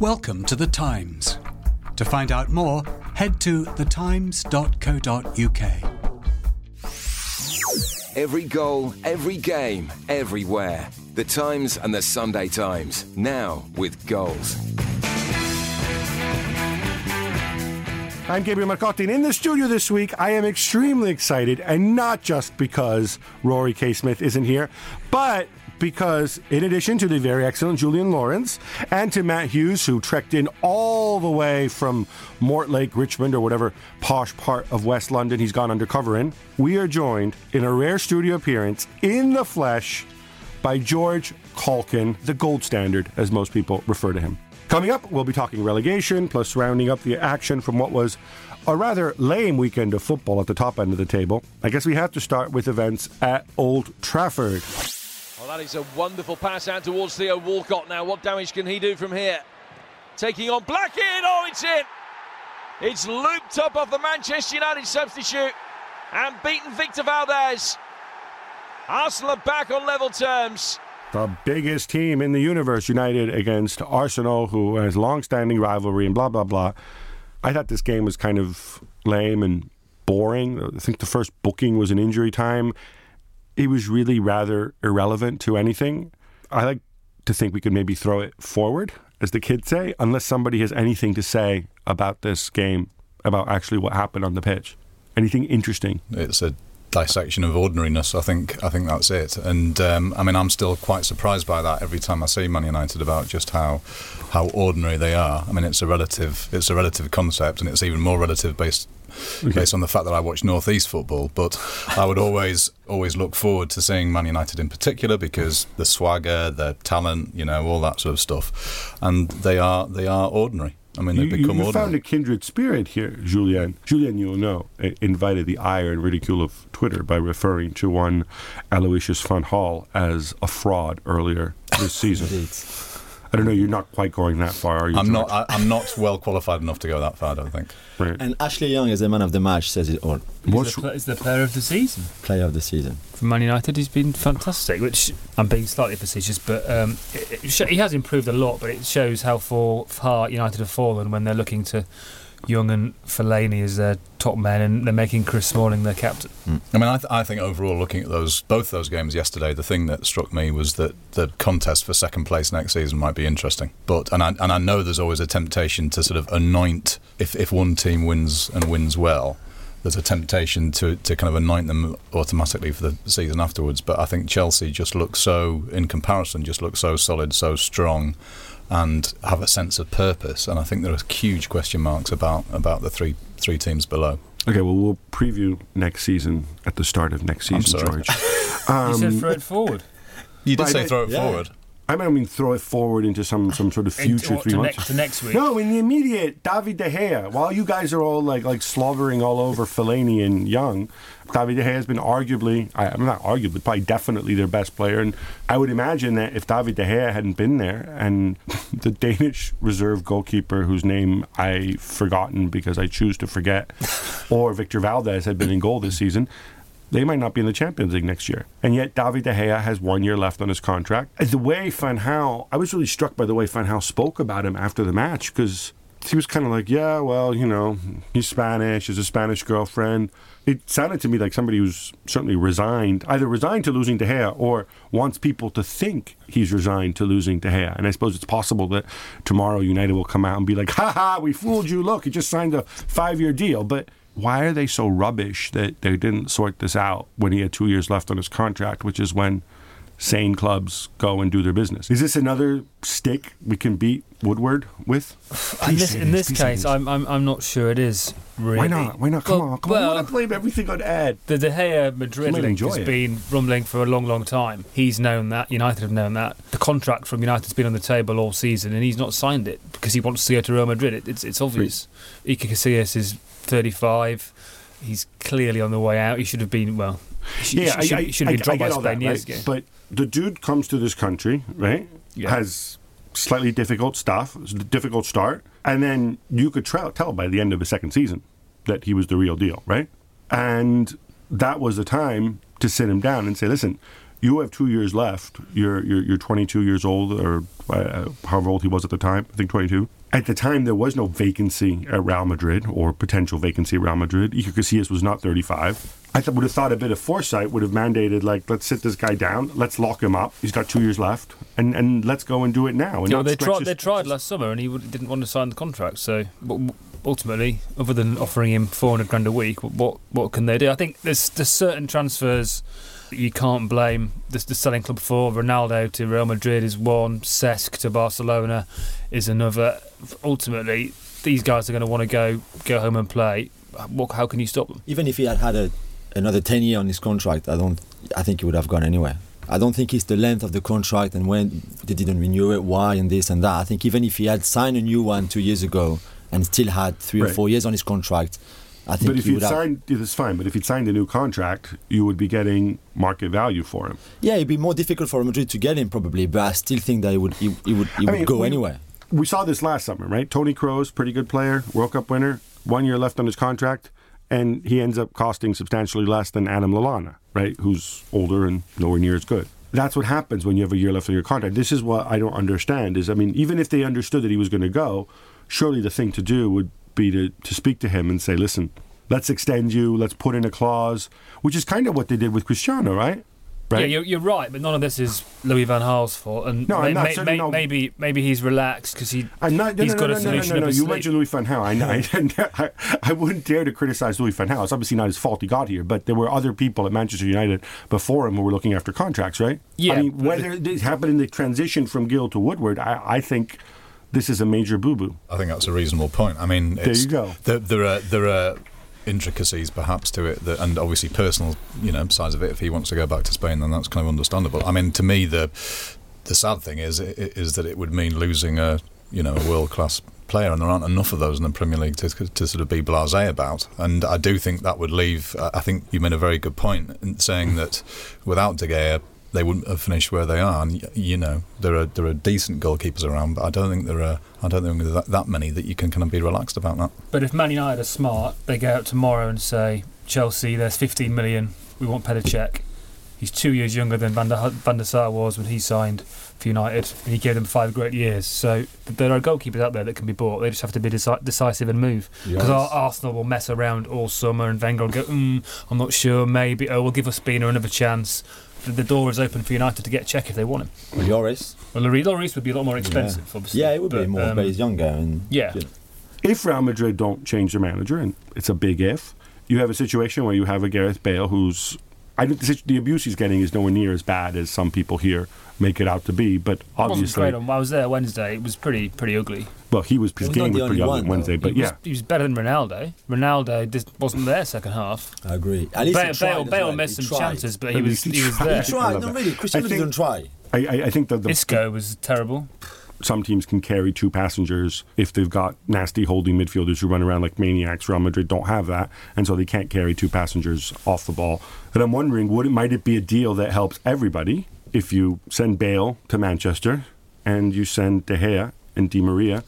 Welcome to The Times. To find out more, head to thetimes.co.uk. Every goal, every game, everywhere. The Times and the Sunday Times. Now with goals. I'm Gabriele Marcotti, and in the studio this week, I am extremely excited, and not just because Rory K. Smith isn't here, but because in addition to the very excellent Julien Laurens and to Matt Hughes, who trekked in all the way from Mortlake, Richmond, or whatever posh part of West London he's gone undercover in, we are joined in a rare studio appearance in the flesh by George Caulkin, the gold standard, as most people refer to him. Coming up, we'll be talking relegation, plus rounding up the action from what was a rather lame weekend of football at the top end of the table. I guess we have to start with events at Old Trafford. Well, that is a wonderful pass out towards Theo Walcott now. What damage can he do from here? Taking on Blackett. Oh, it's in. It's looped up off the Manchester United substitute and beaten Victor Valdes. Arsenal are back on level terms. The biggest team in the universe united against Arsenal, who has long-standing rivalry and blah blah blah. I thought this game was kind of lame and boring. I think the first booking was an injury time. It was really rather irrelevant to anything. I like to think we could maybe throw it forward, as the kids say, unless somebody has anything to say about this game, about actually what happened on the pitch. Anything interesting? It's a dissection of ordinariness. I think I think that's it. And um, I mean, I'm still quite surprised by that every time I see Man United about just how how ordinary they are. I mean, it's a relative it's a relative concept, and it's even more relative based okay. based on the fact that I watch Northeast football. But I would always always look forward to seeing Man United in particular because the swagger, the talent, you know, all that sort of stuff, and they are they are ordinary. I mean, they you, become you, ordinary. found a kindred spirit here, Julien. Julien, you'll know, eh, invited the ire and ridicule of Twitter by referring to one Aloysius van Gaal as a fraud earlier this season. I don't know. You're not quite going that far, are you? I'm George? not. I, am not well qualified enough to go that far. I don't think. Right. And Ashley Young, as the man of the match, says it all. What's- the, he's the player of the season Player of the season. for Man United. He's been fantastic. Which I'm being slightly facetious, but um, it, it sh- he has improved a lot. But it shows how far, far United have fallen when they're looking to Young and Fellaini as their top men, and they're making Chris Smalling their captain. Mm. I mean, I, th- I think overall, looking at those both those games yesterday, the thing that struck me was that the contest for second place next season might be interesting. But and I and I know there's always a temptation to sort of anoint if if one team wins and wins well. There's a temptation to, to kind of anoint them automatically for the season afterwards. But I think Chelsea just look so, in comparison, just look so solid, so strong, and have a sense of purpose. And I think there are huge question marks about, about the three three teams below. Okay, well, we'll preview next season at the start of next I'm season, sorry. George. you said um, throw it forward. You did say throw it yeah. forward. I mean, I mean, throw it forward into some some sort of future three months. next, to next week. No, in the immediate, David De Gea. While you guys are all like like slobbering all over Fellaini and Young, David De Gea has been arguably, I, I'm not arguably, probably definitely their best player. And I would imagine that if David De Gea hadn't been there, and the Danish reserve goalkeeper whose name I've forgotten because I choose to forget, or Victor Valdes had been in goal this season. They might not be in the Champions League next year. And yet, David De Gea has one year left on his contract. The way Van Gaal, I was really struck by the way Van Gaal spoke about him after the match because he was kind of like, yeah, well, you know, he's Spanish, he's a Spanish girlfriend. It sounded to me like somebody who's certainly resigned, either resigned to losing De Gea or wants people to think he's resigned to losing De Gea. And I suppose it's possible that tomorrow United will come out and be like, ha ha, we fooled you. Look, he just signed a five year deal. But why are they so rubbish that they didn't sort this out when he had two years left on his contract, which is when sane clubs go and do their business? Is this another stick we can beat Woodward with? in this, in this case, I'm, I'm I'm not sure it is. Really. Why not? Why not? Come Well- on, come well, on. I want to blame everything on Ed. The De Gea Madrid might link has it. been rumbling for a long, long time. He's known that. United have known that. The contract from United's been on the table all season, and he's not signed it because he wants to go to Real Madrid. It, it's it's obvious. Iker Casillas is 35. He's clearly on the way out. He should have been well. He Yeah, he should, I, he should have been dropped I by Spain that, years right? ago. But the dude comes to this country, right? Yeah. Has slightly difficult stuff, difficult start, and then you could tra- tell by the end of the second season that he was the real deal, right? And that was the time to sit him down and say, listen, You have two years left. You're you're, you're 22 years old, or uh, however old he was at the time. I think 22. At the time, there was no vacancy at Real Madrid or potential vacancy at Real Madrid. Iker Casillas was not 35. I th- would have thought a bit of foresight would have mandated, like, let's sit this guy down, let's lock him up. He's got two years left, and, and let's go and do it now. And they tried. They tried last summer, and he would, didn't want to sign the contract. So, but ultimately, other than offering him four hundred grand a week, what what can they do? I think there's there's certain transfers you can't blame the, the selling club for. Ronaldo to Real Madrid is one. Cesc to Barcelona is another. Ultimately, these guys are going to want to go go home and play. What, how can you stop them? Even if he had had a, another 10 year on his contract, I don't. I think he would have gone anywhere. I don't think it's the length of the contract and when they didn't renew it, why, and this and that. I think even if he had signed a new one two years ago and still had three or four years on his contract, I think But if he you'd would have. signed, it's fine. But if he'd signed a new contract, you would be getting market value for him. Yeah, it'd be more difficult for Madrid to get him probably, but I still think that he would he, he would he I would mean, go we- anywhere. We saw this last summer, right? Toni Kroos, pretty good player, World Cup winner, one year left on his contract, and he ends up costing substantially less than Adam Lallana, right? Who's older and nowhere near as good. That's what happens when you have a year left on your contract. This is what I don't understand. Is I mean, even if they understood that he was going to go, surely the thing to do would be to, to speak to him and say, listen, let's extend you, let's put in a clause, which is kind of what they did with Cristiano, right? Right. Yeah, you're, you're right, but none of this is Louis Van Gaal's fault. And No, may- not may- may- no- maybe maybe he's relaxed because he I'm not. No, he's no, got no, a no, solution no, no, no. You mentioned Louis van Gaal. I, I, I, I wouldn't dare to criticize Louis van Gaal. It's obviously not his fault he got here, but there were other people at Manchester United before him who were looking after contracts, right? Yeah, I mean, whether it happened in the transition from Gill to Woodward, I, I think this is a major boo boo. I think that's a reasonable point. I mean, There you go. There, there are there are intricacies perhaps to it, that, and obviously personal, you know, sides of it. If he wants to go back to Spain, then that's kind of understandable. I mean, to me, the the sad thing is is that it would mean losing a you know a world class player, and there aren't enough of those in the Premier League to, to sort of be blasé about. And I do think that would leave. I think you made a very good point in saying that without De Gea. They wouldn't have finished where they are, and you know there are there are decent goalkeepers around, but I don't think there are I don't think there are that, that many that you can kind of be relaxed about that. But if Man United are smart, they go out tomorrow and say, Chelsea, there's 15 million, we want Petr He's two years younger than Van der, Van der Sar was when he signed for United, and he gave them five great years. So there are goalkeepers out there that can be bought. They just have to be deci- decisive and move. Because Yes. Arsenal will mess around all summer, and Wenger will go, mm, I'm not sure, maybe, oh, we'll give Ospina another chance. The, the door is open for United to get Cech if they want him. Lloris. Well, Lloris Lloris would be a lot more expensive, obviously. Yeah, it would be more, um, but he's younger and yeah. you know. If Real Madrid don't change their manager, and it's a big if, you have a situation where you have a Gareth Bale who's. I think the, the abuse he's getting is nowhere near as bad as some people here make it out to be, but It wasn't obviously, great. I was there Wednesday. It was pretty pretty ugly. well, he was his was game was pretty ugly one, Wednesday, but he yeah, was, he was better than Ronaldo. Ronaldo just wasn't there second half. I agree. At least Bale, tried Bale, Bale well. missed He some tried. chances, but At he was he he was tried. there. He tried. love No, that. really. Cristiano didn't try. I, I, I think that the, Isco was terrible. some teams can carry two passengers if they've got nasty holding midfielders who run around like maniacs. Real Madrid don't have that, and so they can't carry two passengers off the ball. And I'm wondering, would it might it be a deal that helps everybody if you send Bale to Manchester and you send De Gea and Di Maria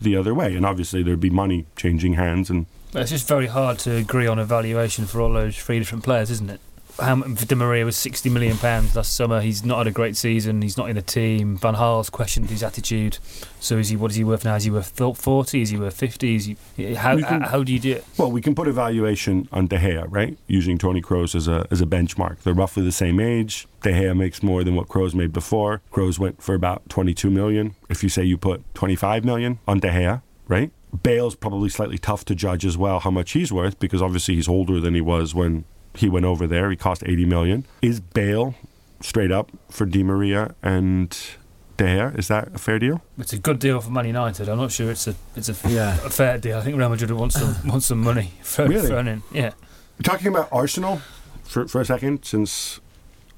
the other way? And obviously there'd be money changing hands, and it's just very hard to agree on a valuation for all those three different players, isn't it? How Di Maria was sixty million pounds last summer. He's not had a great season. He's not in the team. Van Gaal's questioned his attitude. So is he? What is he worth now? Is he worth forty? Is he worth fifty? Is he? How, can- how do you do it? Well, we can put a valuation on De Gea, right? Using Toni Kroos as a as a benchmark. They're roughly the same age. De Gea makes more than what Kroos made before. Kroos went for about 22 million. If you say you put 25 million on De Gea, right? Bale's probably slightly tough to judge as well how much he's worth because obviously he's older than he was when he went over there. He cost 80 million. Is Bale straight up for Di Maria and De Gea? Is that a fair deal? It's a good deal for Man United. I'm not sure it's a it's a, Yeah. a fair deal. I think Real Madrid wants some wants some money for Really? thrown in. Yeah. Talking about Arsenal for, for a second, since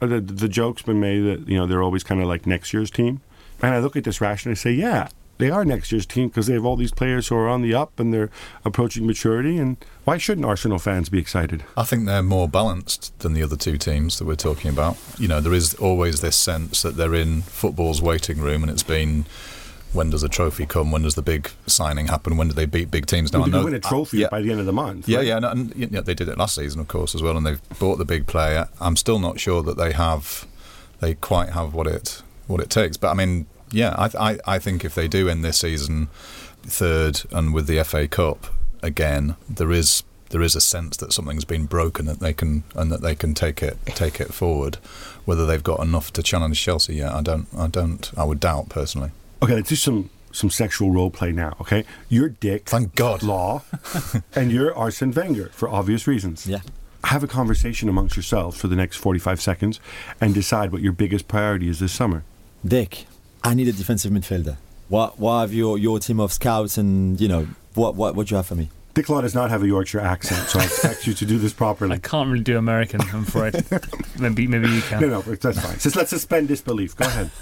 uh, the, the joke's been made that you know they're always kind of like next year's team, and I look at this rationally and say, yeah, they are next year's team because they have all these players who are on the up and they're approaching maturity. And why shouldn't Arsenal fans be excited? I think they're more balanced than the other two teams that we're talking about. You know, there is always this sense that they're in football's waiting room, and it's been when does a trophy come? When does the big signing happen? When do they beat big teams? Well, I they know- win a trophy uh, yeah. by the end of the month. Yeah, right? yeah, no, and yeah, they did it last season, of course, as well, and they've bought the big player. I'm still not sure that they have they quite have what it what it takes. But I mean, yeah, I, I, I think if they do end this season third and with the FA Cup again, there is there is a sense that something's been broken that they can and that they can take it take it forward. Whether they've got enough to challenge Chelsea yet, I don't I don't I would doubt personally. Okay, let's do some some sexual role play now. Okay, you're Dick. Thank God. Law, and you're Arsene Wenger for obvious reasons. Yeah. Have a conversation amongst yourselves for the next 45 seconds and decide what your biggest priority is this summer. Dick, I need a defensive midfielder. What what have your your team of scouts and you know what what what do you have for me? Dick Law does not have a Yorkshire accent, so I expect you to do this properly. I can't really do American, I'm afraid. maybe maybe you can. No, no, that's fine. Just let's suspend disbelief. Go ahead.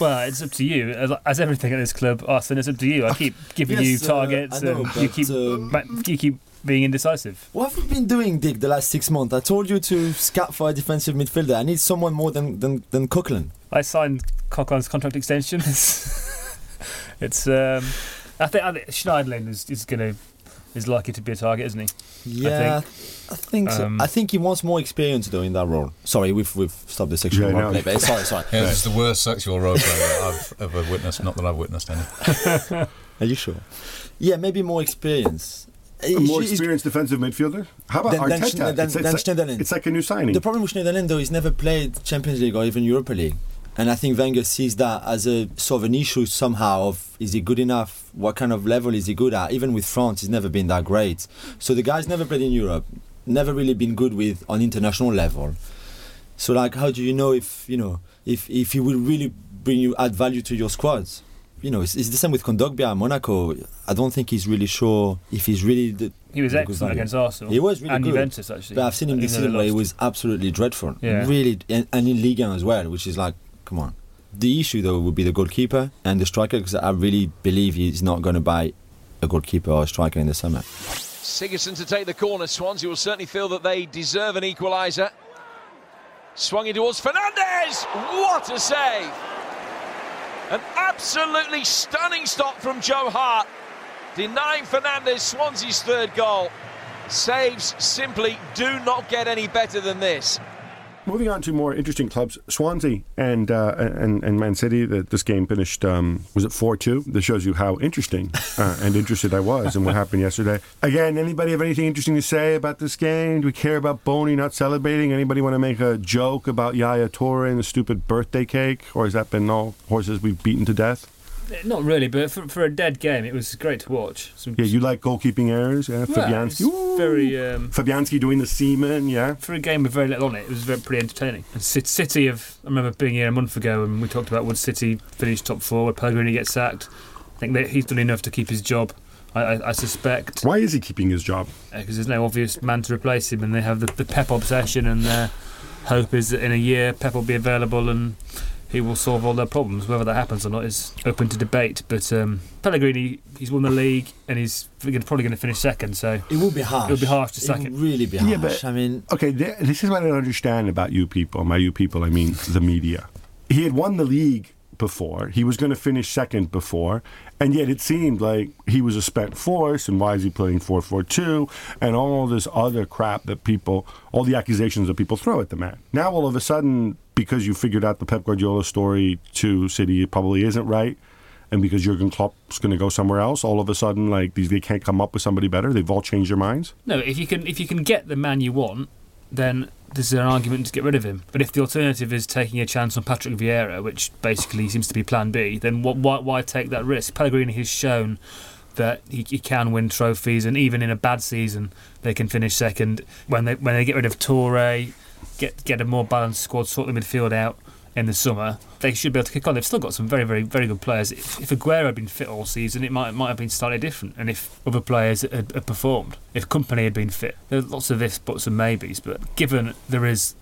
Well, it's up to you. As, as everything at this club, Austin, it's up to you. I keep giving Yes, you uh, targets, I know, and you keep um, you keep being indecisive. What have you been doing, Dick, the last six months? I told you to scout for a defensive midfielder. I need someone more than than, than Coquelin. I signed Coquelin's contract extension. It's, it's um, I think, I think Schneiderlin is, is gonna is likely to be a target, isn't he? Yeah, I think, so. Um, I think he wants more experience though in that role. Sorry, we've we've stopped the sexual Yeah, role no. play, but sorry, sorry. Yeah, this is the worst sexual role play that I've ever witnessed. Not that I've witnessed any. Are you sure? Yeah, maybe more experience. A more experienced defensive midfielder? How about Then- then Arteta? Schne- then- it's, then it's, like, it's like a new signing. The problem with Schneiderlin though, he's never played Champions League or even Europa League. And I think Wenger sees that as a sort of an issue somehow of is he good enough? What kind of level is he good at? Even with France, he's never been that great. So the guy's never played in Europe, never really been good with on international level. So like, how do you know if you know if if he will really bring you add value to your squads? You know, it's, it's the same with Kondogbia at Monaco. I don't think he's really sure if he's really the. He was excellent against Arsenal. He was really and good. Juventus actually. But I've seen him this season where he was absolutely dreadful. Yeah. Really, and, and in Ligue 1 as well, which is like, come on. The issue though would be the goalkeeper and the striker because I really believe he's not going to buy a goalkeeper or a striker in the summer. Sigurdsson to take the corner. Swansea will certainly feel that they deserve an equaliser. Swung in towards Fernandez. What a save! An absolutely stunning stop from Joe Hart, denying Fernandez Swansea's third goal. Saves simply do not get any better than this. Moving on to more interesting clubs, Swansea and uh, and and Man City. That this game finished um, was it four two. This shows you how interesting uh, and interested I was in what happened yesterday. Again, anybody have anything interesting to say about this game? Do we care about Bony not celebrating? Anybody want to make a joke about Yaya Toure and the stupid birthday cake, or has that been all horses we've beaten to death? Not really, but for, for a dead game, it was great to watch. Some, Yeah, you like goalkeeping errors, yeah? Fabianski, very um, Fabianski doing the seaman, yeah. for a game with very little on it, it was very pretty entertaining. And Ci- City of I remember being here a month ago and we talked about would City finish top four, would Pellegrini gets sacked. I think that he's done enough to keep his job. I, I, I suspect Why is he keeping his job? because there's no obvious man to replace him, and they have the, the Pep obsession, and their hope is that in a year Pep will be available and he will solve all their problems. Whether that happens or not is open to debate. But um, Pellegrini, he's won the league and he's probably going to finish second. So It will be harsh. It would be harsh to second. It him. would really be harsh. Yeah, but- I mean, Okay, this is what I don't understand about you people. By you people, I mean the media. He had won the league before. He was going to finish second before, and yet it seemed like he was a spent force. And why is he playing four four two? And all this other crap that people, all the accusations that people throw at the man. Now all of a sudden, because you figured out the Pep Guardiola story to City probably isn't right. And because Jurgen Klopp's going to go somewhere else, all of a sudden, like these, they can't come up with somebody better. They've all changed their minds. no, if you can if you can get the man you want, then there's an argument to get rid of him. But if the alternative is taking a chance on Patrick Vieira, which basically seems to be Plan B, then what, why, why take that risk? Pellegrini has shown that he, he can win trophies, and even in a bad season, they can finish second. When they when they get rid of Toure, get get a more balanced squad, sort the midfield out in the summer, they should be able to kick on. They've still got some very, very, very good players. If, if Aguero had been fit all season, it might might have been slightly different. And if other players had, had performed, if Kompany had been fit, there's lots of ifs, buts, and maybes. But given there is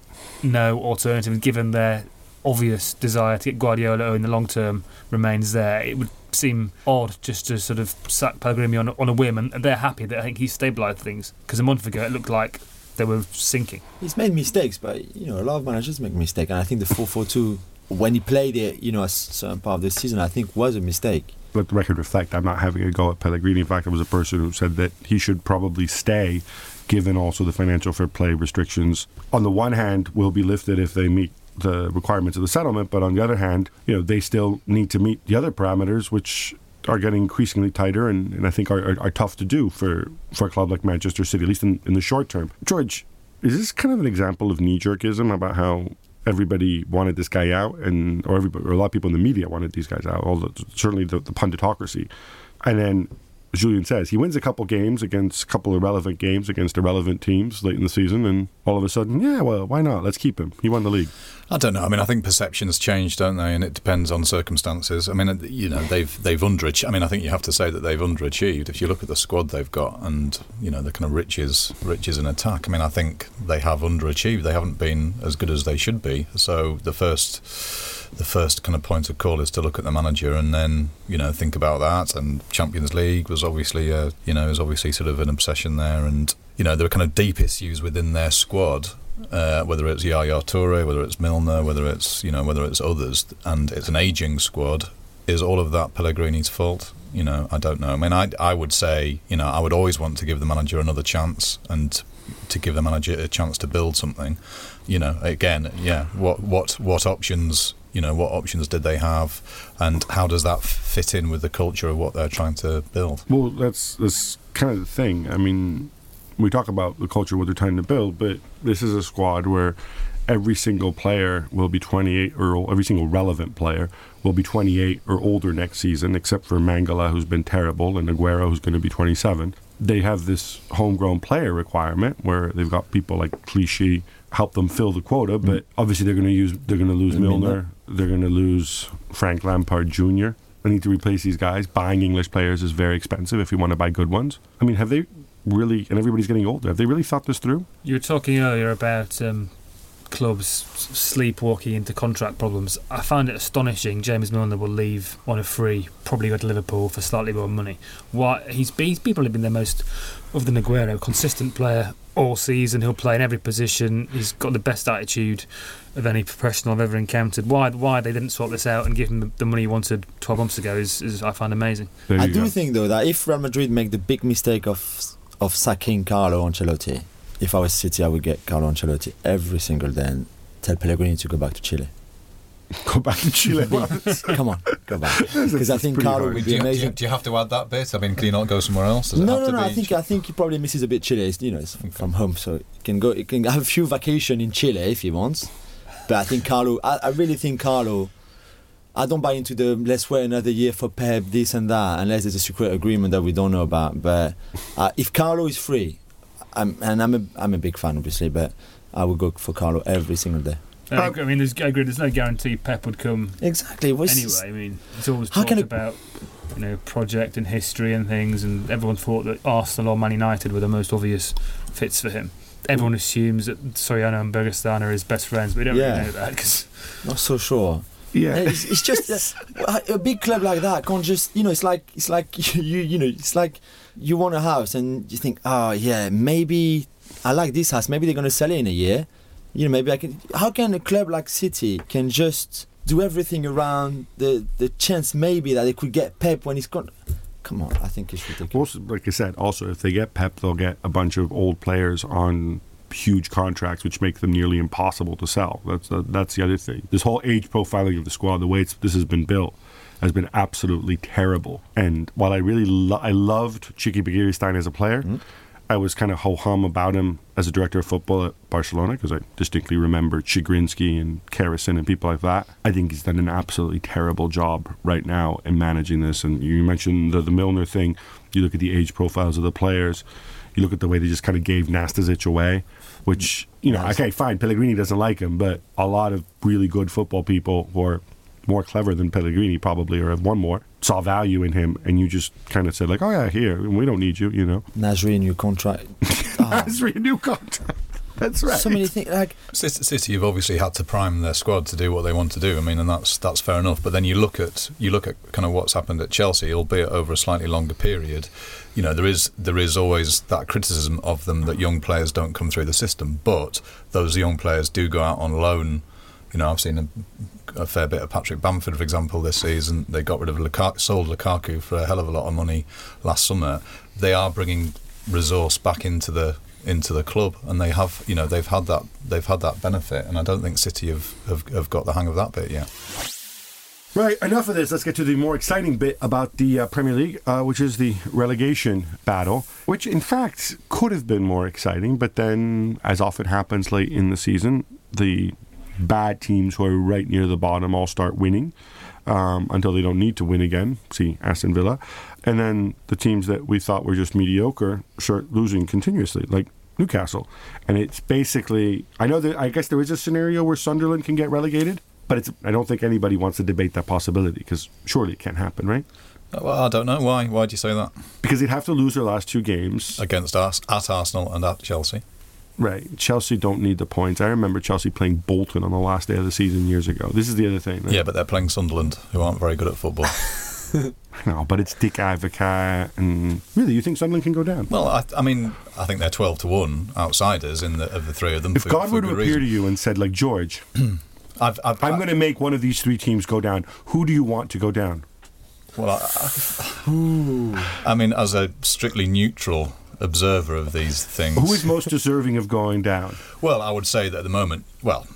no alternative, and given their obvious desire to get Guardiola in the long term remains there, it would seem odd just to sort of sack Pellegrini on, on a whim. And they're happy that I think he's stabilised things because a month ago it looked like they were sinking. he's made mistakes, but you know, a lot of managers make mistakes, and I think the four-four-two when he played it, you know, a certain part of the season, I think was a mistake. let the record reflect I'm not having a go at Pellegrini. In fact, I was a person who said that he should probably stay, given also the financial fair play restrictions. On the one hand, will be lifted if they meet the requirements of the settlement, but on the other hand, you know, they still need to meet the other parameters, which are getting increasingly tighter and, and I think are, are, are tough to do for, for a club like Manchester City, at least in, in the short term. George, is this kind of an example of knee jerkism about how everybody wanted this guy out, and or everybody, or a lot of people in the media wanted these guys out, although certainly the, the punditocracy, and then Julian says. He wins a couple games against a couple of relevant games against irrelevant teams late in the season, and all of a sudden, yeah, well, why not? Let's keep him. He won the league. I don't know. I mean, I think perceptions change, don't they? And it depends on circumstances. I mean, you know, they've they've underachieved. I mean, I think you have to say that they've underachieved. If you look at the squad they've got, and you know, the kind of riches riches in attack. I mean, I think they have underachieved. They haven't been as good as they should be. So the first the first kind of point of call is to look at the manager and then you know think about that. And Champions League was obviously uh, you know is obviously sort of an obsession there, and you know there are kind of deep issues within their squad. Uh, whether it's Yaya Toure, whether it's Milner, whether it's you know whether it's others, and it's an aging squad. Is all of that Pellegrini's fault? You know, I don't know. I mean, I I would say you know I would always want to give the manager another chance and to give the manager a chance to build something. You know, again, yeah. What what what options you know what options did they have and how does that fit in with the culture of what they're trying to build? Well that's that's kind of the thing. I mean we talk about the culture what they're trying to build but this is a squad where every single player will be 28 or every single relevant player will be 28 or older next season except for Mangala who's been terrible and Aguero who's going to be 27 they have this homegrown player requirement where they've got people like Clichy help them fill the quota, but obviously they're going to use they're going to lose Milner, they're going to lose Frank Lampard Jr. They need to replace these guys. Buying English players is very expensive if you want to buy good ones. I mean, have they really? And everybody's getting older. Have they really thought this through? You were talking earlier about um, clubs sleepwalking into contract problems. I find it astonishing. James Milner will leave on a free, probably go to Liverpool for slightly more money. Why he's been, he's probably been the most of the Aguero consistent player all season. He'll play in every position. He's got the best attitude of any professional I've ever encountered. Why why they didn't swap this out and give him the money he wanted 12 months ago is, is I find amazing. I do go. think though that if Real Madrid make the big mistake of of sacking Carlo Ancelotti, if I was City, I would get Carlo Ancelotti every single day and tell Pellegrini to go back to Chile. Go back to Chile. Come on, go back. Because I think Carlo would be do amazing. You, do you, have to add that bit? I mean, can you not go somewhere else? Does no, no, no. I think I think he probably misses a bit Chile. It's, you know, it's okay. from home, so he can go. He can have a few vacation in Chile if he wants. But I think Carlo. I, I really think Carlo. I don't buy into the let's wait another year for Pep, this and that, unless there's a secret agreement that we don't know about. But uh, if Carlo is free, I'm, and I'm a, I'm a big fan, obviously, but I would go for Carlo every single day. I mean, there's, I agree. There's no guarantee Pep would come. Exactly. What's anyway, I mean, it's always talked about you know project and history and things, and everyone thought that Arsenal or Man United were the most obvious fits for him. Everyone assumes that Soriano and Begiristain are his best friends, but we don't yeah. really know that because not so sure. Yeah, it's, it's just uh, a big club like that can't just you know it's like it's like you you know it's like you want a house and you think oh yeah maybe I like this house maybe they're gonna sell it in a year you know, maybe I can. How can a club like City can just do everything around the the chance maybe that they could get Pep when he's gone? Come on, I think it's ridiculous. Also, like I said, also if they get Pep, they'll get a bunch of old players on huge contracts, which make them nearly impossible to sell. That's uh, that's the other thing. This whole age profiling of the squad, the way this has been built, has been absolutely terrible. And while I really lo- I loved Txiki Begiristain as a player. Mm-hmm I was kind of ho hum about him as a director of football at Barcelona because I distinctly remember Chygrynskiy and Karasin and people like that. I think he's done an absolutely terrible job right now in managing this. And you mentioned the, the Milner thing. You look at the age profiles of the players. You look at the way they just kind of gave Nastasic away, which, you know, okay, fine, Pellegrini doesn't like him, but a lot of really good football people who are more clever than Pellegrini probably, or have won more, saw value in him, and you just kind of said like, "Oh yeah, here we don't need you," you know. Nasri new contract. oh. Nasri new contract. That's right. So many things like City have obviously had to prime their squad to do what they want to do. I mean, and that's that's fair enough. But then you look at you look at kind of what's happened at Chelsea, albeit over a slightly longer period. You know, there is there is always that criticism of them that young players don't come through the system, but those young players do go out on loan. You know, I've seen a, a fair bit of Patrick Bamford, for example, this season. They got rid of Lukaku, sold Lukaku for a hell of a lot of money last summer. They are bringing resource back into the into the club, and they have, you know, they've had that they've had that benefit, and I don't think City have have, have got the hang of that bit yet. Right, enough of this. Let's get to the more exciting bit about the uh, Premier League, uh, which is the relegation battle, which in fact could have been more exciting, but then, as often happens late in the season, the bad teams who are right near the bottom all start winning um, until they don't need to win again. See Aston Villa. And then the teams that we thought were just mediocre start losing continuously, like Newcastle. And it's basically, I know that, I guess there is a scenario where Sunderland can get relegated. But it's, I don't think anybody wants to debate that possibility because surely it can't happen, right? Uh, Well, I don't know why. Why do you say that? Because they'd have to lose their last two games. Against us, at Arsenal and at Chelsea. Right. Chelsea don't need the points. I remember Chelsea playing Bolton on the last day of the season years ago. This is the other thing. right? Yeah, but they're playing Sunderland, who aren't very good at football. No, but it's Dick Advocaat. And really, you think Sunderland can go down? well, I, I mean, I think they're twelve to one outsiders in the of the three of them. If for, God for were to appear reason. to you and said, like, George, I've, I've, I'm going to make one of these three teams go down, who do you want to go down? Well, I, I mean, as a strictly neutral observer of these things, Who is most deserving of going down? well, I would say that at the moment, well,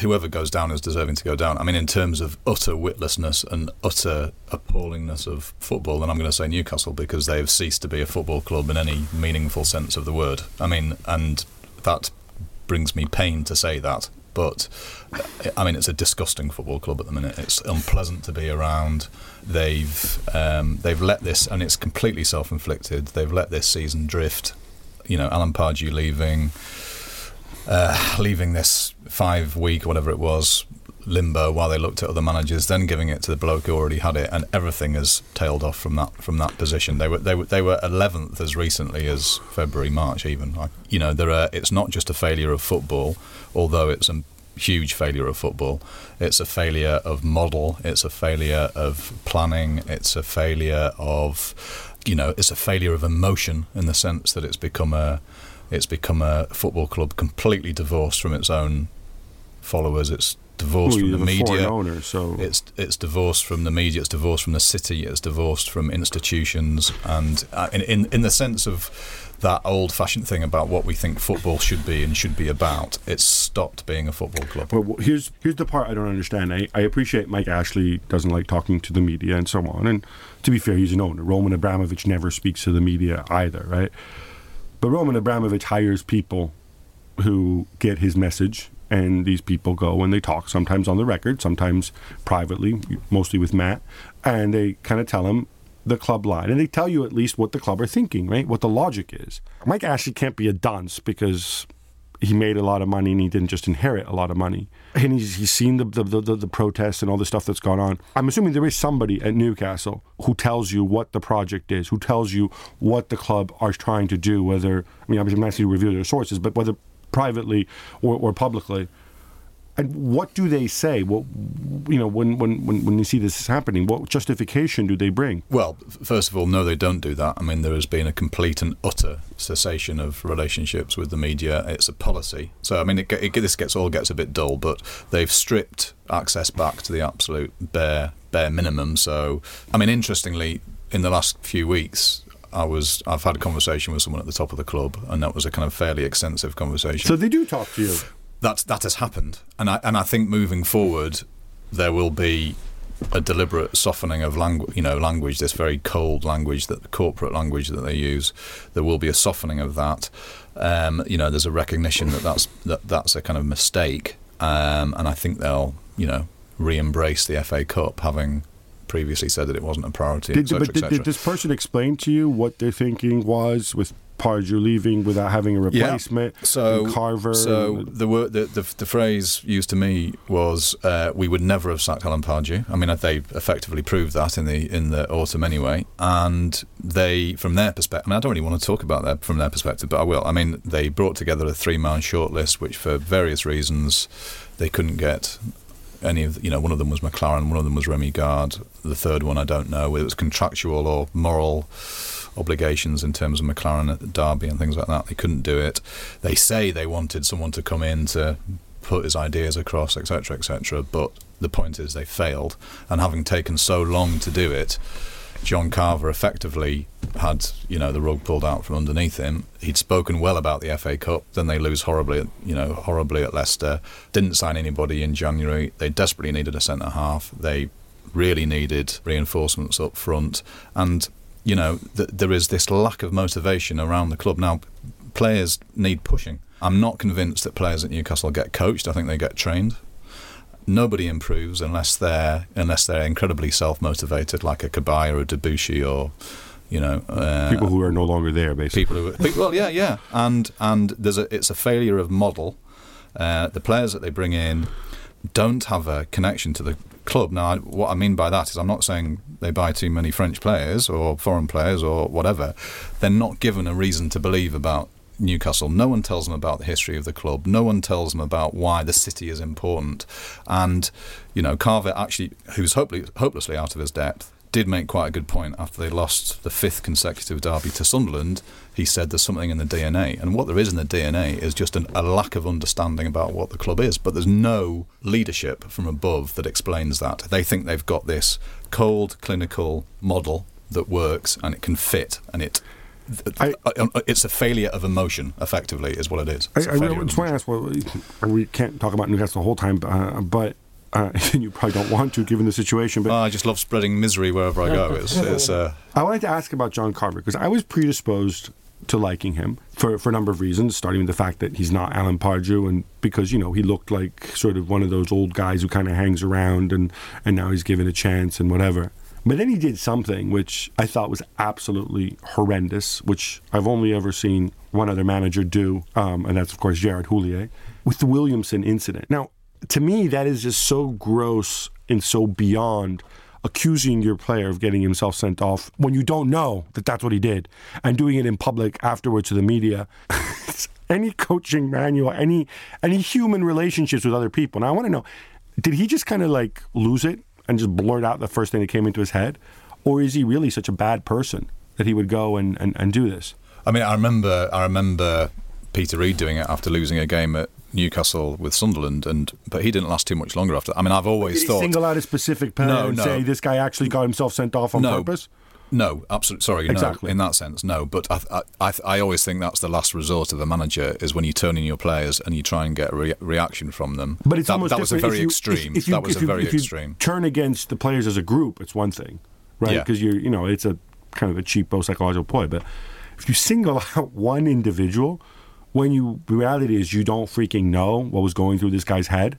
whoever goes down is deserving to go down. I mean, in terms of utter witlessness and utter appallingness of football, then I'm going to say Newcastle because they have ceased to be a football club in any meaningful sense of the word. I mean, and that brings me pain to say that. But I mean, it's a disgusting football club at the minute. It's unpleasant to be around. They've um, they've let this, and it's completely self-inflicted. They've let this season drift. You know, Alan Pardew leaving, uh, leaving this five-week, whatever it was, limbo while they looked at other managers, then giving it to the bloke who already had it, and everything has tailed off from that from that position. They were they were they were eleventh as recently as February, March, even. Like, you know, there are. It's not just a failure of football, although it's a huge failure of football. It's a failure of model. It's a failure of planning. It's a failure of, you know, it's a failure of emotion in the sense that it's become a, it's become a football club completely divorced from its own followers. It's divorced Well, from the have a foreign media. owner, so It's it's divorced from the media. It's divorced from the city. It's divorced from institutions, and uh, in, in in the sense of that old-fashioned thing about what we think football should be and should be about, it's stopped being a football club. Well, here's here's the part I don't understand. I, I appreciate Mike Ashley doesn't like talking to the media and so on. And to be fair, he's an owner. Roman Abramovich never speaks to the media either, right? But Roman Abramovich hires people who get his message, and these people go and they talk, sometimes on the record, sometimes privately, mostly with Matt, and they kind of tell him the club line, and they tell you at least what the club are thinking, right? What the logic is. Mike Ashley can't be a dunce because he made a lot of money and he didn't just inherit a lot of money. And he's, he's seen the, the, the, the protests and all the stuff that's gone on. I'm assuming there is somebody at Newcastle who tells you what the project is, who tells you what the club are trying to do, whether, I mean, I'm not asking you to review their sources, but whether privately or, or publicly. And what do they say? What you know when, when, when, when you see this happening, what justification do they bring? Well, first of all, no, they don't do that. I mean, there has been a complete and utter cessation of relationships with the media. It's a policy. So, I mean, it, it, this gets all gets a bit dull, but they've stripped access back to the absolute bare bare minimum. So, I mean, interestingly, in the last few weeks. I was I've had a conversation with someone at the top of the club and that was a kind of fairly extensive conversation So they do talk to you. that that has happened, and I and I think moving forward, there will be a deliberate softening of language. You know, language. This very cold language that the corporate language that they use. There will be a softening of that. Um, you know, there's a recognition that that's that that's a kind of mistake, um, and I think they'll you know re-embrace the FA Cup, having previously said that it wasn't a priority, Did, etc., but did, did this person explain to you what their thinking was with Pardew leaving without having a replacement? So Carver. So and- the, word, the the the phrase used to me was, uh, "We would never have sacked Alan Pardew." I mean, they effectively proved that in the in the autumn anyway. And they, from their perspective, I, mean, I don't really want to talk about that from their perspective, but I will. I mean, they brought together a three-man shortlist, which for various reasons they couldn't get any of you know one of them was McClaren, one of them was Remy Garde, the third one I don't know whether it was contractual or moral obligations in terms of McClaren at the Derby and things like that. They couldn't do it. They say they wanted someone to come in to put his ideas across, etc., etc. But the point is they failed, and having taken so long to do it, John Carver effectively had you know the rug pulled out from underneath him. He'd spoken well about the FA Cup. Then they lose horribly, at, you know, horribly at Leicester. Didn't sign anybody in January. They desperately needed a centre half. They really needed reinforcements up front, and you know th- there is this lack of motivation around the club now. Players need pushing. I'm not convinced that players at Newcastle get coached. I think they get trained nobody improves unless they're unless they're incredibly self motivated, like a Cabaye or a Debuchy or you know uh, people who are no longer there, basically. People who, people, well, yeah, yeah, and and there's a it's a failure of model. Uh, the players that they bring in don't have a connection to the club. Now, what I mean by that is, I'm not saying they buy too many French players or foreign players or whatever. They're not given a reason to believe about Newcastle. No one tells them about the history of the club. No one tells them about why the city is important. And, you know, Carver actually, who's hopelessly, hopelessly out of his depth, did make quite a good point after they lost the fifth consecutive derby to Sunderland. He said there's something in the DNA. And what there is in the DNA is just an, a lack of understanding about what the club is. But there's no leadership from above that explains that. They think they've got this cold, clinical model that works and it can fit and it I, it's a failure of emotion, effectively, is what it is. I, I just want to ask. Well, we can't talk about Newcastle the whole time, uh, but uh, you probably don't want to, given the situation. But oh, I just love spreading misery wherever I go. It's, it's uh... I wanted to ask about John Carver because I was predisposed to liking him for, for a number of reasons, starting with the fact that he's not Alan Pardew, and because you know he looked like sort of one of those old guys who kind of hangs around, and and now he's given a chance and whatever. But then he did something which I thought was absolutely horrendous, which I've only ever seen one other manager do, um, and that's, of course, Gerard Houllier, with the Williamson incident. Now, to me, that is just so gross and so beyond accusing your player of getting himself sent off when you don't know that that's what he did and doing it in public afterwards to the media. any coaching manual, any any human relationships with other people. Now I want to know, did he just kind of like lose it and just blurt out the first thing that came into his head? Or is he really such a bad person that he would go and, and, and do this? I mean, I remember I remember Peter Reid doing it after losing a game at Newcastle with Sunderland, and but he didn't last too much longer after. I mean, I've always thought single out a specific player no, and no. say this guy actually got himself sent off on no, purpose. No, absolutely. Sorry, exactly. no. In that sense, no. But I, I, I, always think that's the last resort of a manager is when you turn in your players and you try and get a re- reaction from them. But it's that, almost that was a very you, extreme. If, if you, that was a you, very extreme. turn against the players as a group, it's one thing, right? Because yeah. you you know it's a kind of a cheapo psychological ploy. But if you single out one individual, when you the reality is you don't freaking know what was going through this guy's head.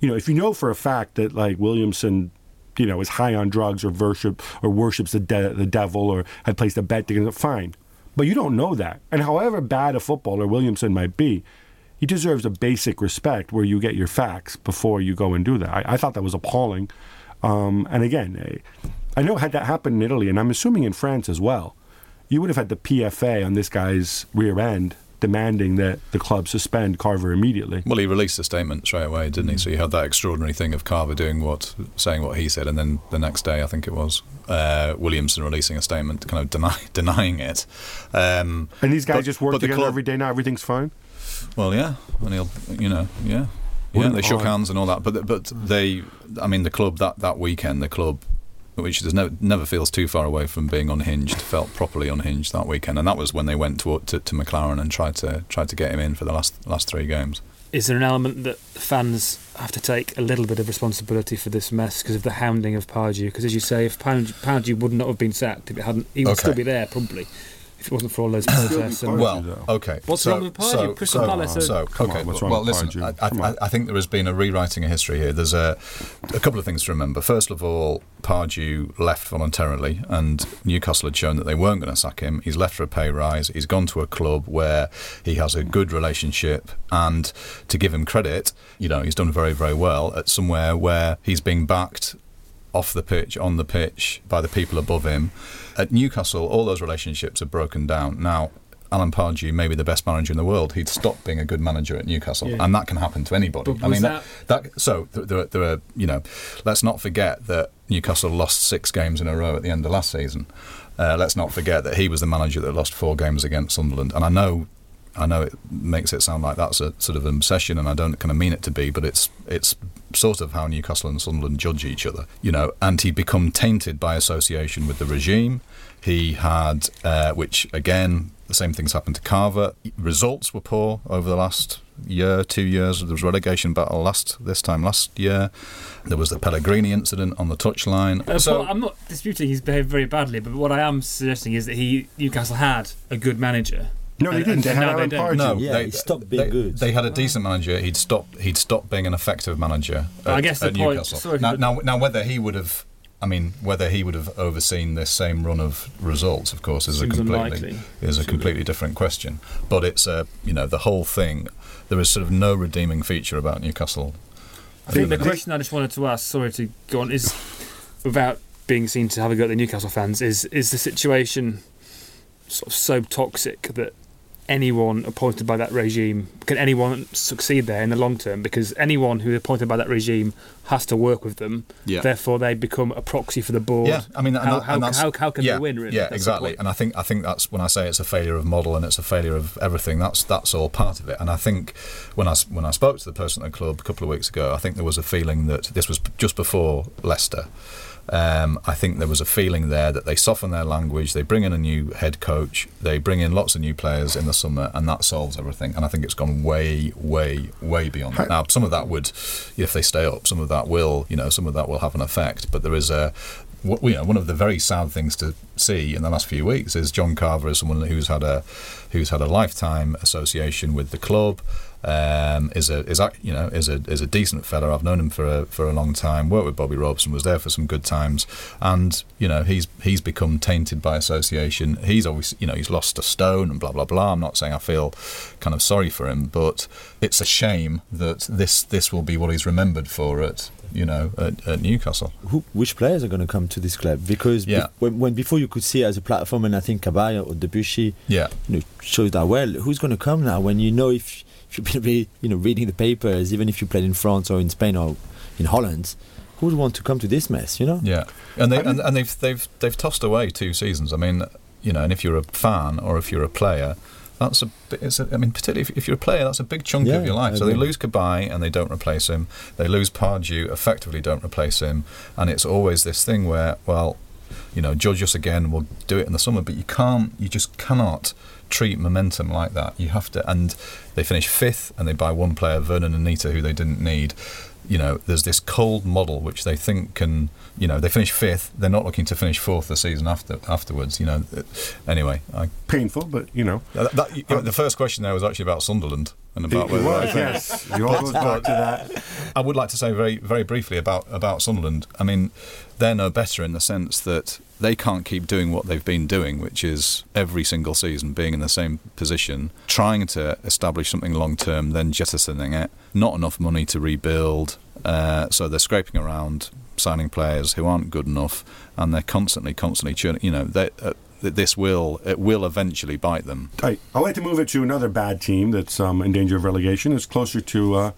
You know, if you know for a fact that like Williamson you know, is high on drugs or worship or worships the de- the devil or had placed a bet against fine. But you don't know that. And however bad a footballer Williamson might be, he deserves a basic respect where you get your facts before you go and do that. I, I thought that was appalling. Um, and again, eh, I know had that happened in Italy, and I'm assuming in France as well, you would have had the PFA on this guy's rear end demanding that the club suspend Carver immediately. Well, he released a statement straight away, didn't he? So you had that extraordinary thing of Carver doing what, saying what he said, and then the next day, I think it was uh, Williamson releasing a statement, kind of deny, denying it. Um, and these guys but, just work together club, every day now. Everything's fine. Well, yeah, and he'll, you know, yeah. Yeah, they shook hands and all that, but but they, I mean, the club that, that weekend, the club which is no, never feels too far away from being unhinged. Felt properly unhinged that weekend, and that was when they went to, to, to McClaren and tried to tried to get him in for the last last three games. Is there an element that fans have to take a little bit of responsibility for this mess because of the hounding of Pardew? Because as you say, if Pardew would not have been sacked, if it hadn't, he would okay. still be there probably if it wasn't for all those protests. and well, okay. What's so, wrong with Pardew? So, Crystal so, Palace. So, okay. On, well, listen. I, I, I, think there has been a rewriting of history here. There's a, a couple of things to remember. First of all, Pardew left voluntarily, and Newcastle had shown that they weren't going to sack him. He's left for a pay rise. He's gone to a club where he has a good relationship, and to give him credit, you know, he's done very, very well at somewhere where he's being backed off the pitch, on the pitch, by the people above him. At Newcastle, all those relationships have broken down. Now, Alan Pardew may be the best manager in the world. He'd stop being a good manager at Newcastle, yeah. and that can happen to anybody. I mean, that, that, so there, there are, you know, let's not forget that Newcastle lost six games in a row at the end of last season. Uh, let's not forget that he was the manager that lost four games against Sunderland, and I know I know it makes it sound like that's a sort of obsession, and I don't kind of mean it to be, but it's it's sort of how Newcastle and Sunderland judge each other, you know. And he'd become tainted by association with the regime. He had, uh, which again, the same things happened to Carver. Results were poor over the last year, two years. There was relegation battle last this time last year. There was the Pellegrini incident on the touchline. Uh, so I'm not disputing he's behaved very badly, but what I am suggesting is that he Newcastle had a good manager. No, they didn't. They had now they Alan. Pardew. no, Yeah, they, he stopped being they, good. They had a decent manager. He'd stopped. He'd stopped being an effective manager. At, I guess the at point- Newcastle. sorry, now, now, now, whether he would have, I mean, whether he would have overseen this same run of results, of course, is a completely unlikely. is a completely different question. But it's a, you know, the whole thing. There is sort of no redeeming feature about Newcastle. I think the Even- question I just wanted to ask, sorry to go on, is without being seen to have a go at the Newcastle fans, is is the situation sort of so toxic that anyone appointed by that regime can anyone succeed there in the long term? Because anyone who is appointed by that regime has to work with them. Yeah. Therefore, they become a proxy for the board. Yeah, I mean, and how, that- how, how, how can yeah, they win? Really? Yeah, That's exactly. And I think I think that's when I say it's a failure of model and it's a failure of everything. That's that's all part of it. And I think when I when I spoke to the person at the club a couple of weeks ago, I think there was a feeling that this was just before Leicester. Um, I think there was a feeling there that they soften their language, they bring in a new head coach, they bring in lots of new players in the summer, and that solves everything. And I think it's gone way, way, way beyond that. Now, some of that would, if they stay up, some of that will, you know, some of that will have an effect. But there is a, what, you know, one of the very sad things to see in the last few weeks is John Carver is someone who's had a, who's had a lifetime association with the club. Um, is a is a, you know is a is a decent fella. I've known him for a for a long time. Worked with Bobby Robson, was there for some good times, and you know he's he's become tainted by association. He's obviously you know he's lost a stone and blah blah blah. I'm not saying I feel kind of sorry for him, but it's a shame that this this will be what he's remembered for at you know at, at Newcastle. Who, which players are going to come to this club? Because be- when, when before you could see it as a platform, and I think Cabaye or Debuchy Yeah, you know, shows that well. Who's going to come now when you know if, if you've been you know reading the papers, even if you played in France or in Spain or in Holland, who would want to come to this mess? You know. Yeah, and they and, and they've they've they've tossed away two seasons. I mean, you know, and if you're a fan or if you're a player, that's a. It's a I mean, particularly if, if you're a player, that's a big chunk Yeah, of your life. I So they lose Cabaye and they don't replace him. They lose Pardew, effectively don't replace him, and it's always this thing where, well, you know, judge us again. We'll do it in the summer, but you can't. You just cannot treat momentum like that. You have to. And they finish fifth, and they buy one player, Vurnon Anita, who they didn't need. You know, there's this cold model which they think can. You know, they finish fifth. They're not looking to finish fourth the season after afterwards. You know. Anyway, I, Painful, but you know. that, that, you know, the first question there was actually about Sunderland and about was, yes. It all back to that. I would like to say very, very briefly about, about Sunderland. I mean, they're no better in the sense that they can't keep doing what they've been doing, which is every single season being in the same position, trying to establish something long term, then jettisoning it. Not enough money to rebuild, uh, so they're scraping around, signing players who aren't good enough, and they're constantly, constantly churning. You know, they, uh, this will it will eventually bite them. Right. I'd like to move it to another bad team that's um, in danger of relegation. It's closer to uh,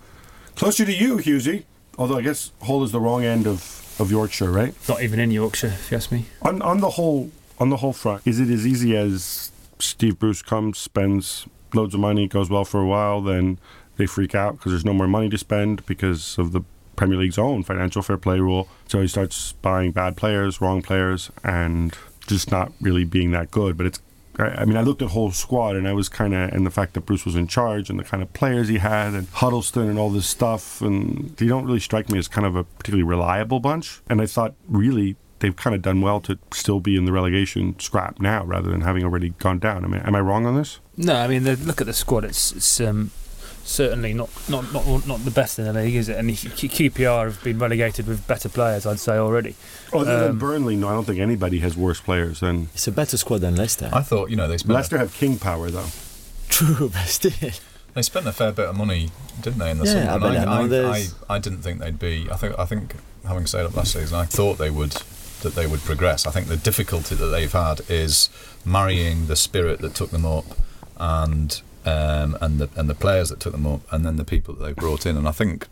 closer to you, Husey. Although I guess Hull is the wrong end of, of Yorkshire, right? Not even in Yorkshire, if you ask me. On on the Hull on the Hull front, is it as easy as Steve Bruce comes, spends loads of money, goes well for a while, then they freak out because there's no more money to spend because of the Premier League's own financial fair play rule. So he starts buying bad players, wrong players, and just not really being that good. But it's I mean, I looked at Hull squad, and I was kind of, and the fact that Bruce was in charge, and the kind of players he had, and Huddlestone, and all this stuff, and they don't really strike me as kind of a particularly reliable bunch. And I thought, really, they've kind of done well to still be in the relegation scrap now, rather than having already gone down. I mean, am I wrong on this? No, I mean, the, look at the squad. It's, it's um, certainly not, not, not, not the best in the league, is it? And QPR have been relegated with better players, I'd say already. Other than Um, Burnley, no, I don't think anybody has worse players than It's a better squad than Leicester. I thought you know they spent Leicester. Have king power though. True, but still. They spent a fair bit of money, didn't they, in the Yeah, summer? I And bet I, I, I, I didn't think they'd be. I think, I think, having stayed up last season, I thought they would that they would progress. I think the difficulty that they've had is marrying the spirit that took them up and um, and the and the players that took them up, and then the people that they brought in. And I think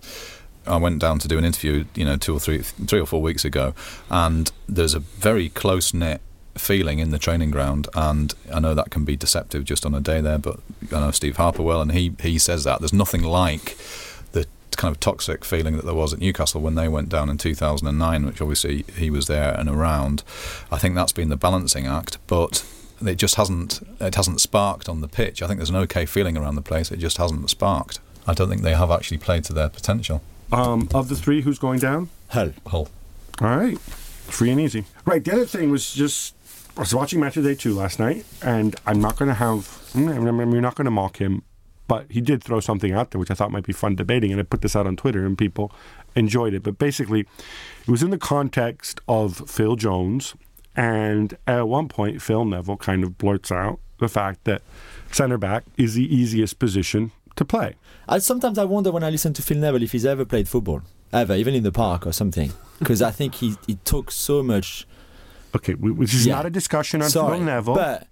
I went down to do an interview, you know, two or three, three or four weeks ago, and there's a very close knit feeling in the training ground, and I know that can be deceptive just on a day there. But I know Steve Harper well, and he he says that there's nothing like the kind of toxic feeling that there was at Newcastle when they went down in 2009, which obviously he was there and around. I think that's been the balancing act, but it just hasn't it hasn't sparked on the pitch. I think there's an okay feeling around the place. It just hasn't sparked. I don't think they have actually played to their potential. Um, of the three, who's going down? Hull. Hull. All right, free and easy. Right. The other thing was just I was watching Match of Day two last night, and I'm not going to have I'm not going to mock him, but he did throw something out there which I thought might be fun debating, and I put this out on Twitter, and people enjoyed it. But basically, it was in the context of Phil Jones, and at one point, Phil Neville kind of blurts out the fact that centre back is the easiest position to play. I, sometimes I wonder when I listen to Phil Neville if he's ever played football, ever, even in the park or something, because I think he he talks so much. Okay, we, this is Yeah. not a discussion on Sorry, Phil Neville. but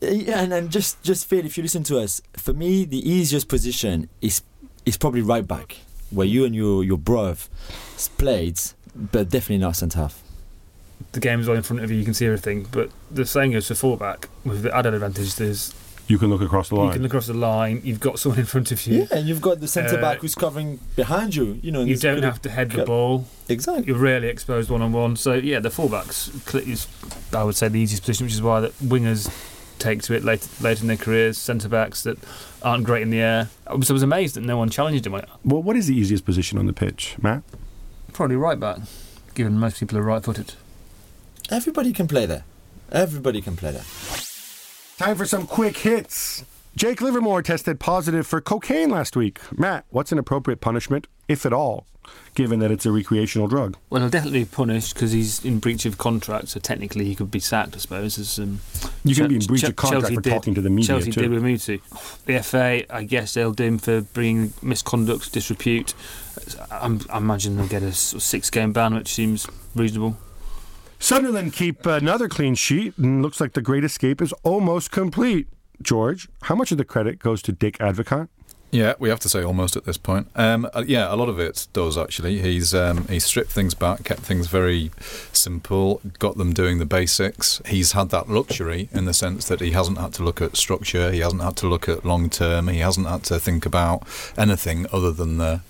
yeah, and, and just just Phil, if you listen to us, for me the easiest position is is probably right back, where you and your your bruv played, but definitely not centre half. The game's all in front of you, you can see everything. But the same goes for fullback. With the added advantage, there's you can look across the line. you can look across the line. You've got someone in front of you. Yeah, and you've got the centre Uh, back who's covering behind you. You know, You don't have to head the Yep. ball. exactly. You're rarely exposed one on one. So yeah, the fullbacks cl- is, I would say, the easiest position, which is why that wingers take to it later, later in their careers. Centre backs that aren't great in the air. I was, I was amazed that no one challenged him. Well, what is the easiest position on the pitch, Matt? Probably right back, given most people are right-footed. Everybody can play there. Everybody can play there. Time for some quick hits. Jake Livermore tested positive for cocaine last week. Matt, what's an appropriate punishment, if at all, given that it's a recreational drug? Well, he'll definitely be punished because he's in breach of contract. So technically, he could be sacked. I suppose. As um, You can Chel- be in breach Chel- of contract Chelsea for did- talking to the media, Chelsea too. did with Mutu. The FA, I guess they'll do him for bringing misconduct, disrepute. I'm, I imagine they'll get a six-game ban, which seems reasonable. Sunderland keep another clean sheet, and looks like the great escape is almost complete. George, how much of the credit goes to Dick Advocaat? Yeah, we have to say almost at this point. Um, uh, yeah, a lot of it does actually. He's um, he's stripped things back, kept things very simple, got them doing the basics. He's had that luxury in the sense that he hasn't had to look at structure, he hasn't had to look at long term, he hasn't had to think about anything other than the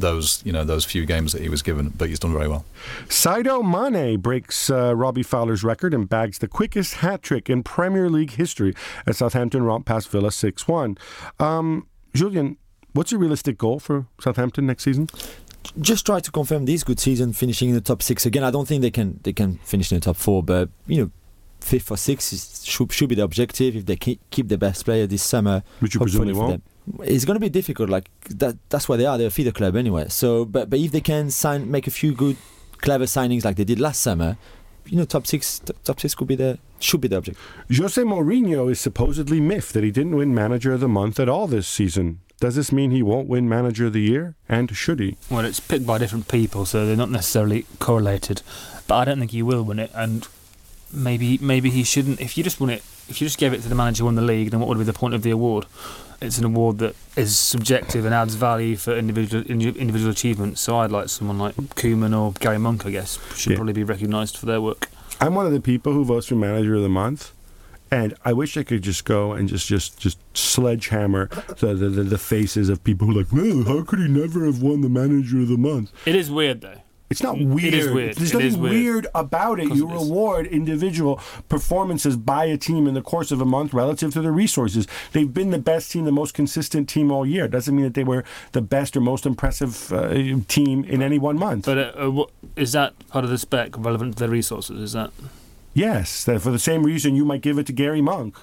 those you know those few games that he was given. But he's done very well. Sadio Mane breaks uh, Robbie Fowler's record and bags the quickest hat trick in Premier League history as Southampton romp past Villa 6 1. Um, Julien, what's your realistic goal for Southampton next season? just try to confirm this good season, finishing in the top six again. I don't think they can they can finish in the top four, but you know, fifth or sixth is, should should be the objective if they keep, keep the best player this summer. Which you hopefully presumably won't. them. It's going to be difficult. Like that. That's why they are. They're a feeder club anyway. So, but but if they can sign, make a few good, clever signings like they did last summer, you know, top six, t- top six could be the should be the object. Jose Mourinho is supposedly miffed that he didn't win Manager of the Month at all this season. Does this mean he won't win Manager of the Year? And should he? Well, it's picked by different people, so they're not necessarily correlated. But I don't think he will win it, and maybe maybe he shouldn't. If you just won it, if you just gave it to the manager who won the league, then what would be the point of the award? It's an award that is subjective and adds value for individual individual achievements. So I'd like someone like Koeman or Gary Monk, I guess, should Yeah. probably be recognised for their work. I'm one of the people who votes for Manager of the Month, and I wish I could just go and just just just sledgehammer the the, the, the faces of people who are like, well, how could he never have won the Manager of the Month? It is weird though. It's not weird. is weird. There's It nothing weird. weird. about it. You it reward individual performances by a team in the course of a month relative to their resources. They've been the best team, the most consistent team all year. Doesn't mean that they were the best or most impressive uh, team in any one month. But uh, uh, what, is that part of the spec relevant to their resources? Is that Yes, for the same reason you might give it to Gary Monk.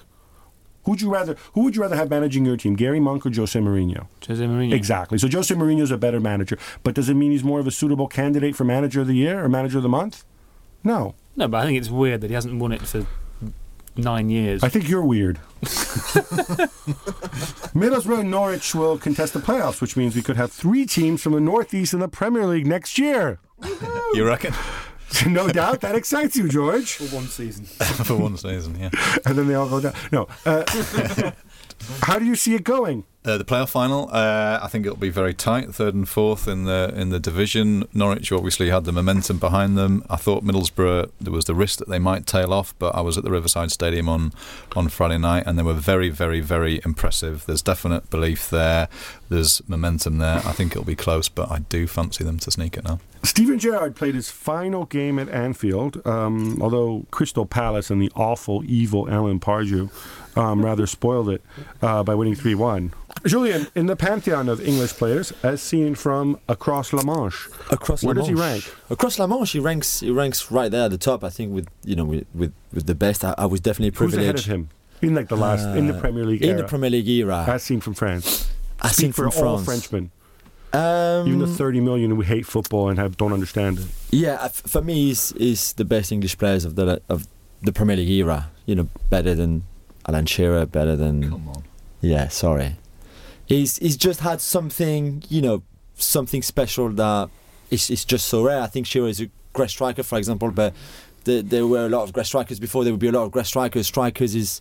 Who'd you rather? Who would you rather have managing your team, Gary Monk or Jose Mourinho? Jose Mourinho? Exactly. So Jose Mourinho's a better manager, but does it mean he's more of a suitable candidate for manager of the year or manager of the month? No, No, but I think it's weird that he hasn't won it for nine years. I think you're weird. Middlesbrough and Norwich will contest the playoffs, which means we could have three teams from the Northeast in the Premier League next year. You reckon? no doubt that excites you, George. for one season. For one season, yeah. And then they all go down. No. Uh, how do you see it going? Uh, the playoff final, uh, I think it'll be very tight, third and fourth in the in the division. Norwich obviously had the momentum behind them. I thought Middlesbrough there was the risk that they might tail off, but I was at the Riverside Stadium on on Friday night, and they were very, very, very impressive. There's definite belief there. There's momentum there. I think it'll be close, but I do fancy them to sneak it now. Steven Gerrard played his final game at Anfield, um, although Crystal Palace and the awful, evil Alan Pardew um, rather spoiled it uh, by winning 3 1. Julien, in the pantheon of English players, as seen from across La Manche, Across where La does he rank? Across La Manche, he ranks. He ranks right there at the top. I think with you know with with, with the best. I, I was definitely privileged. Who's ahead of him? In like the last, in the Uh, Premier League in era, the Premier League era. as seen from France. I Speak think for from all France. Frenchmen, Um, even the 30 million who hate football and have don't understand it. Yeah, for me, he's, he's the best English players of the of the Premier League era. You know, better than Alan Shearer, better than Come on. yeah. Sorry, he's he's just had something. You know, something special that it's, it's just so rare. I think Shearer is a great striker, for example, but there, there were a lot of great strikers before. There would be a lot of great strikers. Strikers is.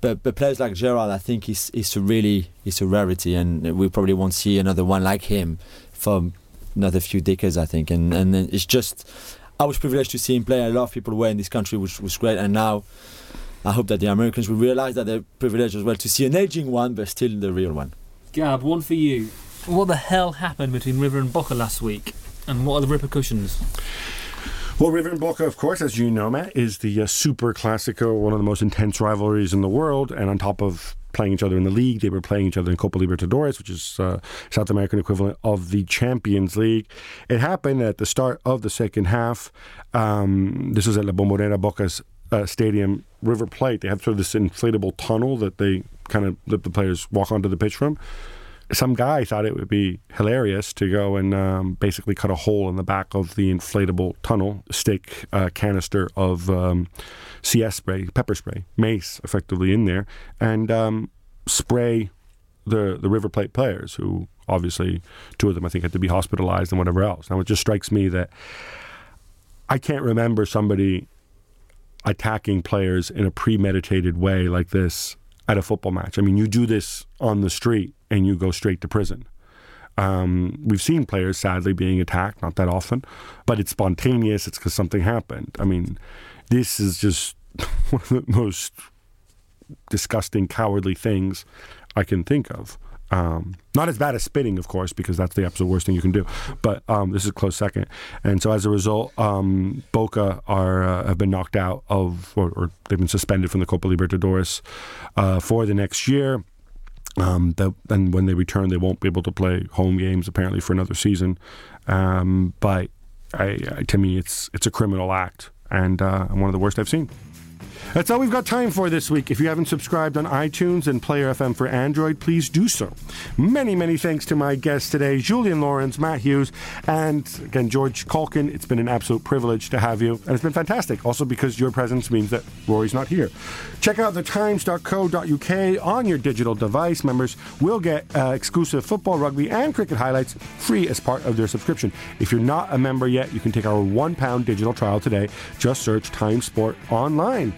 But, but players like Gerrard, I think, is is a really is a rarity, and we probably won't see another one like him for another few decades, I think. And and it's just, I was privileged to see him play. A lot of people were in this country, which was great. And now, I hope that the Americans will realize that they're privileged as well to see an aging one, but still the real one. Gab, one for you. What the hell happened between River and Boca last week? And what are the repercussions? Well, River and Boca, of course, as you know, Matt, is the uh, Super Classico, one of the most intense rivalries in the world. And on top of playing each other in the league, they were playing each other in Copa Libertadores, which is uh, South American equivalent of the Champions League. It happened at the start of the second half. Um, this was at La Bombonera Boca's uh, stadium. River Plate, they have sort of this inflatable tunnel that they kind of let the players walk onto the pitch from some guy thought it would be hilarious to go and um, basically cut a hole in the back of the inflatable tunnel, stick a canister of um, CS spray, pepper spray, mace, effectively in there, and um, spray the the River Plate players, who obviously two of them I think had to be hospitalized and whatever else. Now it just strikes me that I can't remember somebody attacking players in a premeditated way like this at a football match. I mean, you do this on the street and you go straight to prison. Um, we've seen players sadly being attacked, not that often, but it's spontaneous. It's because something happened. I mean, this is just one of the most disgusting, cowardly things I can think of. Um, not as bad as spitting, of course, because that's the absolute worst thing you can do. But um, this is close second, and so as a result, um, Boca are uh, have been knocked out of, or, or they've been suspended from the Copa Libertadores uh, for the next year. Um, the, and when they return, they won't be able to play home games apparently for another season. Um, but I, I, to me, it's it's a criminal act and uh, one of the worst I've seen. That's all we've got time for this week. If you haven't subscribed on iTunes and Player FM for Android, please do so. Many, many thanks to my guests today, Julien Laurens, Matt Hughes, and again, George Caulkin. It's been an absolute privilege to have you, and it's been fantastic. Also, because your presence means that Rory's not here. Check out thetimes.co.uk on your digital device. Members will get uh, exclusive football, rugby, and cricket highlights free as part of their subscription. If you're not a member yet, you can take our one pound digital trial today. Just search Time Sport online.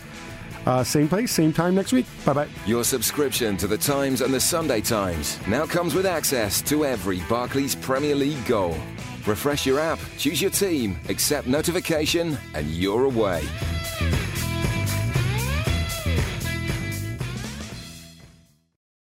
Uh, same place, same time next week. Bye bye. Your subscription to The Times and The Sunday Times now comes with access to every Barclays Premier League goal. Refresh your app, choose your team, accept notification, and you're away.